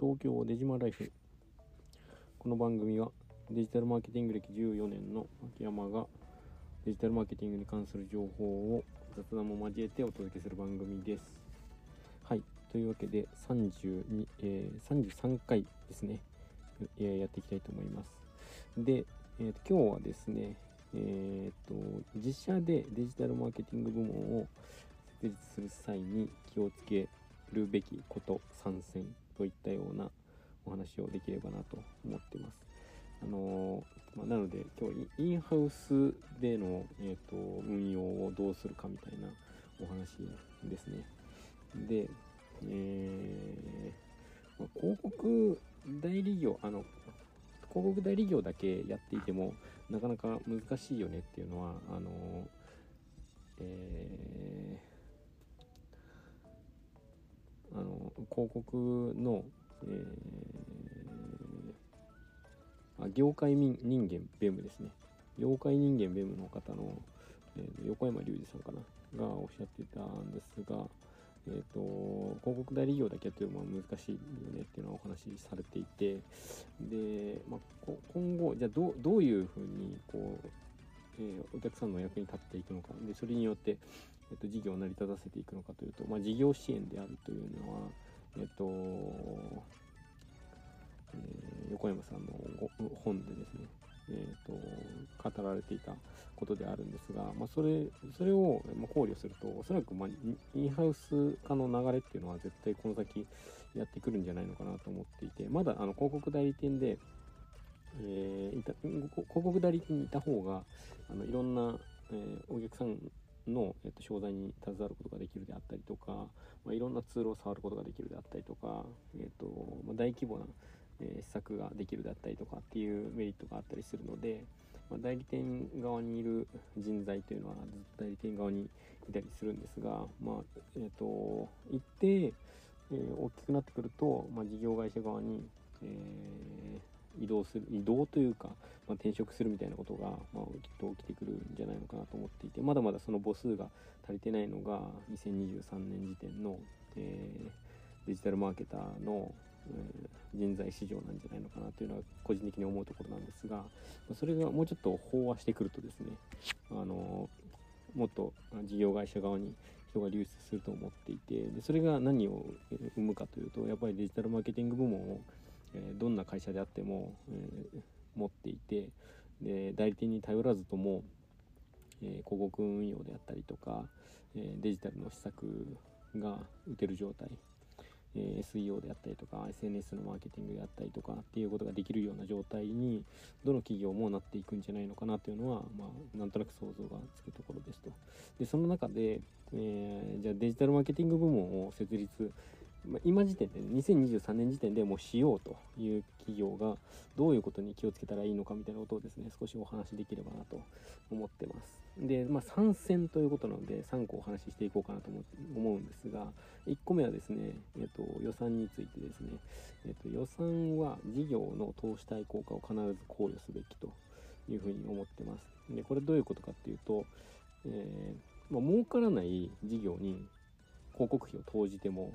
東京デジマライフ。この番組はデジタルマーケティング歴14年の秋山がデジタルマーケティングに関する情報を雑談も交えてお届けする番組です。はい。というわけで32、えー、33回ですね、えー、やっていきたいと思います。で、えーと、今日はですねえっ、ー、と自社でデジタルマーケティング部門を設立する際に気をつけるべきこと参戦といったようなお話をできればなと思ってます。あのまあ、なので今日インハウスでの、えーと、運用をどうするかみたいなお話ですね。で、えー、まあ、広告代理業あの広告代理業だけやっていてもなかなか難しいよねっていうのはあのえー、あの広告の、えー、あ業界人間ベムですね。業界人間ベムの方の、えー、横山隆二さんかな。がおっしゃってたんですが、えーと、広告代理業だけやってるのは難しいよねっていうのはお話しされていて。で、まあ、今後じゃあどどういうふうにこう、えー、お客さんの役に立っていくのか。でそれによって、えーと、事業を成り立たせていくのかというと、まあ、事業支援であるというのは、えっ、とえー、横山さんの本でですねえーと、語られていたことであるんですが、まあ、それそれを考慮するとおそらく、まあ、インハウス化の流れっていうのは絶対この先やってくるんじゃないのかなと思っていてまだあの広告代理店で、えー、いた広告代理店にいた方があのいろんな、えー、お客さんの、えっと、商材に携わることができるであったりとか、まあ、いろんなツールを触ることができるであったりとか、えっとまあ、大規模なえ施策ができるだったりとかっていうメリットがあったりするので、まあ、代理店側にいる人材というのはずっと代理店側にいたりするんですが、まあえーと、一定、えー、大きくなってくると、まあ、事業会社側に、えー、移動する移動というか、まあ、転職するみたいなことが、まあ、きっと起きてくるんじゃないのかなと思っていてまだまだその母数が足りてないのが2023年時点の、えー、デジタルマーケターのえ人材市場なんじゃないのかなというのは個人的に思うところなんですがそれがもうちょっと飽和してくるとですねあのもっと事業会社側に人が流出すると思っていてでそれが何を生むかというとやっぱりデジタルマーケティング部門を、えどんな会社であっても、え持っていてで代理店に頼らずとも、え広告運用であったりとか、えデジタルの施策が打てる状態え SEO であったりとか SNS のマーケティングであったりとかっていうことができるような状態にどの企業もなっていくんじゃないのかなというのは、まあ、なんとなく想像がつくところですと。でその中で、えー、じゃあデジタルマーケティング部門を設立ま今時点で、ね、2023年時点でもうしようという企業がどういうことに気をつけたらいいのかみたいなことをですね少しお話しできればなと思ってます。でまあ参戦ということなので3個お話ししていこうかなと思うんですが1個目はですね、えっと、予算についてですね、えっと、予算は事業の投資対効果を必ず考慮すべきというふうに思ってます。でこれどういうことかっていうと、えーまあ、儲からない事業に広告費を投じても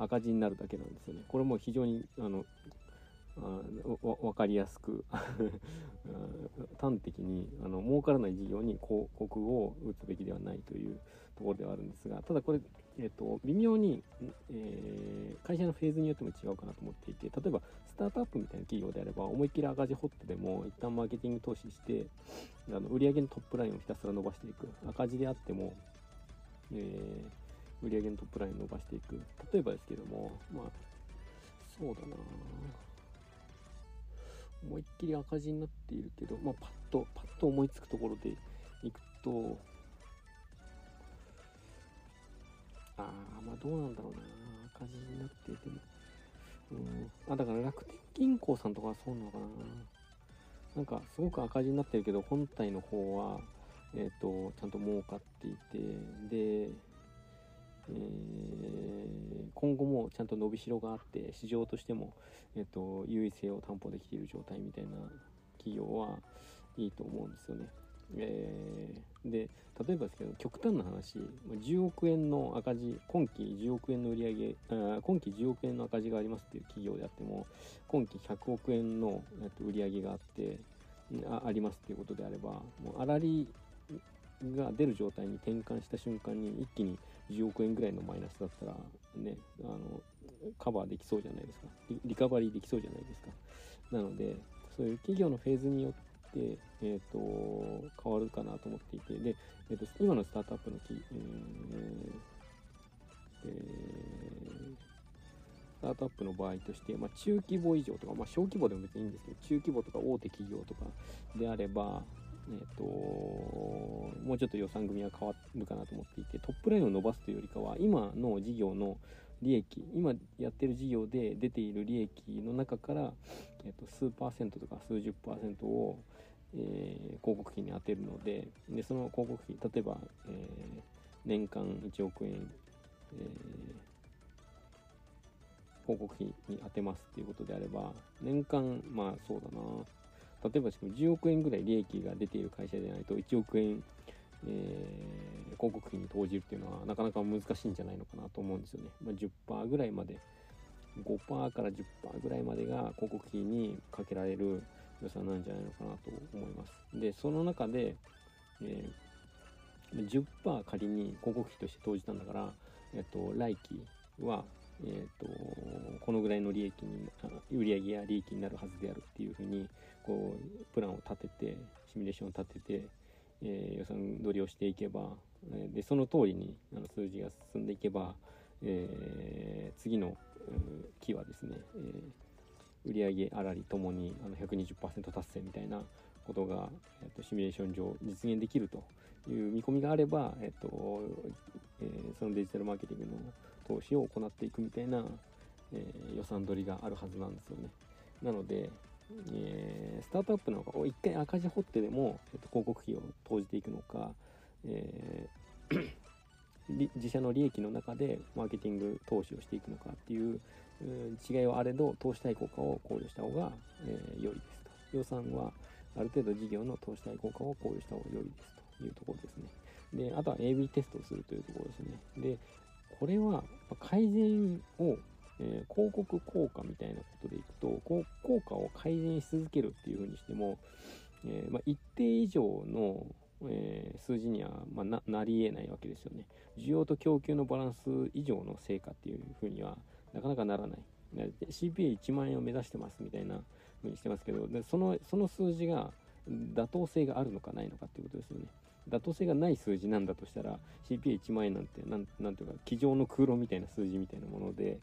赤字になるだけなんですよね。これも非常にあのあ分かりやすく 端的にあの儲からない事業に広告を打つべきではないというところではあるんですがただこれ、えーと、微妙に、えー、会社のフェーズによっても違うかなと思っていて例えばスタートアップみたいな企業であれば思いっきり赤字ホットでも一旦マーケティング投資してあの売上のトップラインをひたすら伸ばしていく赤字であっても、えー売上のトップライン伸ばしていく。例えばですけども、まあ、そうだな思いっきり赤字になっているけど、まあ、パッと、パッと思いつくところでいくと、ああ、まあどうなんだろうな赤字になっていても。うん。あ、だから楽天銀行さんとかはそうなのかななんかすごく赤字になってるけど、本体の方は、えっ、ー、と、ちゃんと儲かっていて、で、え、今後もちゃんと伸びしろがあって市場としても、えっと、優位性を担保できている状態みたいな企業はいいと思うんですよね。えー、で例えばですけど極端な話10億円の赤字今期10億円の売り上げ今期10億円の赤字がありますっていう企業であっても今期100億円の売り上げがあってあありますっていうことであればもう粗利が出る状態に転換した瞬間に一気に10億円ぐらいのマイナスだったらねあのカバーできそうじゃないですか。リカバリーできそうじゃないですか。なのでそういう企業のフェーズによって、えーと、変わるかなと思っていて。で、えーと、今のスタートアップのき、え、スタートアップの場合として、まあ、中規模以上とか、まあ、小規模でも別にいいんですけど中規模とか大手企業とかであればえーと、もうちょっと予算組は変わるかなと思っていてトップラインを伸ばすというよりかは今の事業の利益今やってる事業で出ている利益の中から、えーと、数パーセントとか数十パーセントを、えー、広告費に充てるのででその広告費例えば、えー、年間1億円、えー、広告費に充てますっていうことであれば年間まあそうだな。例えば10億円ぐらい利益が出ている会社でないと1億円、えー、広告費に投じるっていうのはなかなか難しいんじゃないのかなと思うんですよね。まあ、10%ぐらいまで5%から10%ぐらいまでが広告費にかけられる予算なんじゃないのかなと思います。で、その中で、えー、10%仮に広告費として投じたんだから、えっと、来期はえーと、このぐらいの利益に売り上げや利益になるはずであるっていうふうにこうプランを立ててシミュレーションを立てて、えー、予算取りをしていけばでその通りにあの数字が進んでいけば、えー、次の期はですね、えー、売上粗利ともにあの120%達成みたいなことが、えーと、シミュレーション上実現できるという見込みがあれば、えーとえー、そのデジタルマーケティングの投資を行っていくみたいな、えー、予算取りがあるはずなんですよね。なので、えー、スタートアップなんか一回赤字掘ってでも、えーと、広告費を投じていくのか、えー自社の利益の中でマーケティング投資をしていくのかっていう、違いはあれど投資対効果を考慮した方が、えー、良いですと。予算はある程度事業の投資対効果を考慮した方が良いですというところですね。であとは AB テストをするというところですね。でこれは改善を、えー、広告効果みたいなことでいくと効果を改善し続けるっていうふうにしても、えー、まあ、一定以上の、えー、数字には、まあ、なりえないわけですよね。需要と供給のバランス以上の成果っていうふうにはなかなかならない。CPA1 万円を目指してますみたいなふうにしてますけどでそのその数字が妥当性があるのかないのかっていうことですよね。妥当性がない数字なんだとしたら CPA1 万円なんてなんなんていうか机上の空論みたいな数字みたいなもので、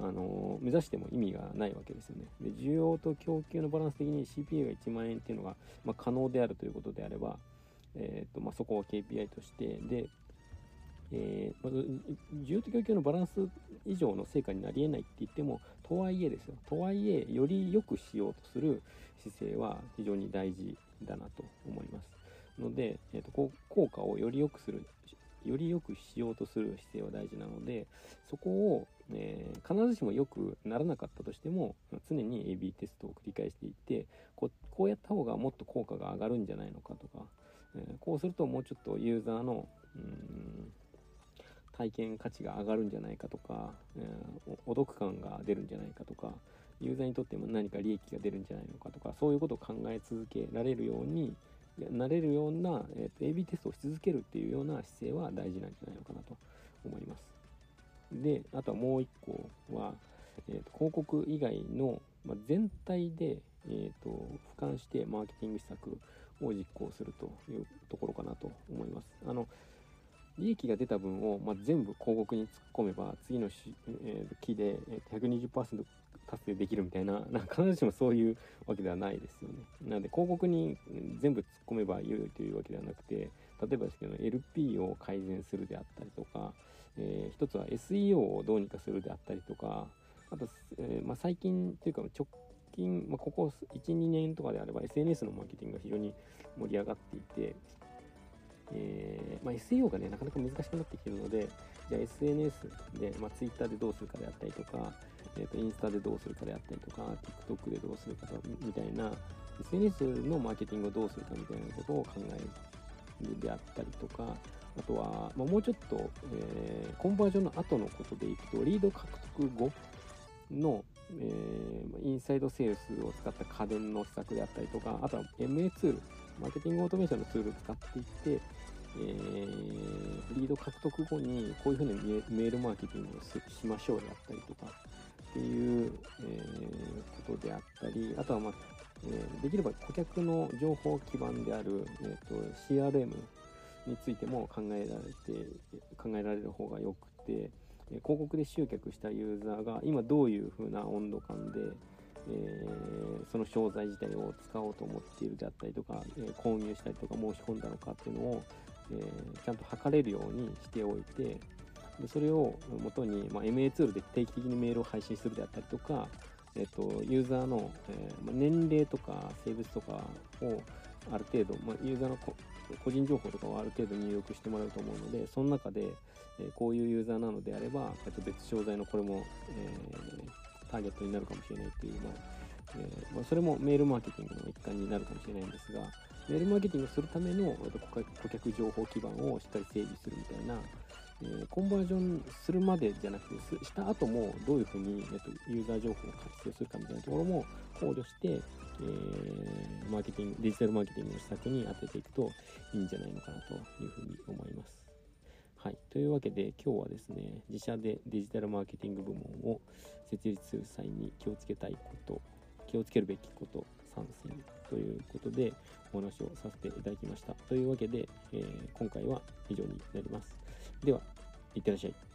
あのー、目指しても意味がないわけですよね。で需要と供給のバランス的に CPA が1万円っていうのが、まあ、可能であるということであれば、えーとまあ、そこを KPI としてでえー、まず需要と供給のバランス以上の成果になり得ないって言ってもとはいえですよ。とはいえより良くしようとする姿勢は非常に大事だなと思います。ので、えーと、と効果をより良くするより良くしようとする姿勢は大事なのでそこを、えー、必ずしも良くならなかったとしても常に AB テストを繰り返していってここうやった方がもっと効果が上がるんじゃないのかとか、えー、こうするともうちょっとユーザーのうん体験価値が上がるんじゃないかとか、えー、お得感が出るんじゃないかとかユーザーにとっても何か利益が出るんじゃないのかとかそういうことを考え続けられるようになれるような、えーと、AB テストをし続けるっていうような姿勢は大事なんじゃないのかなと思います。であとはもう一個は、えーと、広告以外の、まあ、全体で、えーと俯瞰してマーケティング施策を実行するというところかなと思います。あの利益が出た分を、まあ、全部広告に突っ込めば次のし、えー、期で、120%達成できるみたいな なんか必ずしもそういうわけではないですよね。なので広告に全部突っ込めば良いというわけではなくて例えばですけど LP を改善するであったりとか、えー、一つは SEO をどうにかするであったりとかあと、えー、まあ、最近というか直近、まあ、ここ12年とかであれば SNS のマーケティングが非常に盛り上がっていてえー、まあ、SEO がね、なかなか難しくなってきてるので、じゃあ SNS で、まあ、Twitter でどうするかであったりとか、えーと、インスタでどうするかであったりとか、TikTok でどうするかみたいな、SNS のマーケティングをどうするかみたいなことを考えるであったりとか、あとは、まあ、もうちょっと、えー、コンバージョンの後のことでいくと、リード獲得後の、えー、インサイドセールスを使った家電の施策であったりとか、あとは MA ツール、マーケティングオートメーションのツールを使っていって、えー、リード獲得後にこういうふうにメールマーケティングをしましょうであったりとかっていう、えー、ことであったり、あとは、まあえー、できれば顧客の情報基盤である、えーと、CRM についても考えられて考えられる方がよくて、広告で集客したユーザーが今どういう風な温度感で、えー、その商材自体を使おうと思っているであったりとか、えー、購入したりとか申し込んだのかっていうのを、えー、ちゃんと測れるようにしておいてでそれをもとに、まあ、MA ツールで定期的にメールを配信するであったりとか、えーと、ユーザーの、えまあ、年齢とか性別とかをある程度、まあ、ユーザーの個人情報とかをある程度入力してもらうと思うのでその中で、え、こういうユーザーなのであれば、えー、と別商材のこれも、えー、ターゲットになるかもしれないっていう、まあえーまあ、それもメールマーケティングの一環になるかもしれないんですがメールマーケティングをするための顧客情報基盤をしっかり整備するみたいな、えー、コンバージョンするまでじゃなくてした後もどういうふうに、えっと、ユーザー情報を活用するかみたいなところも考慮して、えー、マーケティング、デジタルマーケティングの施策に当てていくといいんじゃないのかなというふうに思います。はい。というわけで今日はですね、自社でデジタルマーケティング部門を設立する際に気をつけたいこと、気をつけるべきこと参戦ということでお話をさせていただきました。というわけで、えー、今回は以上になります。では、いってらっしゃい。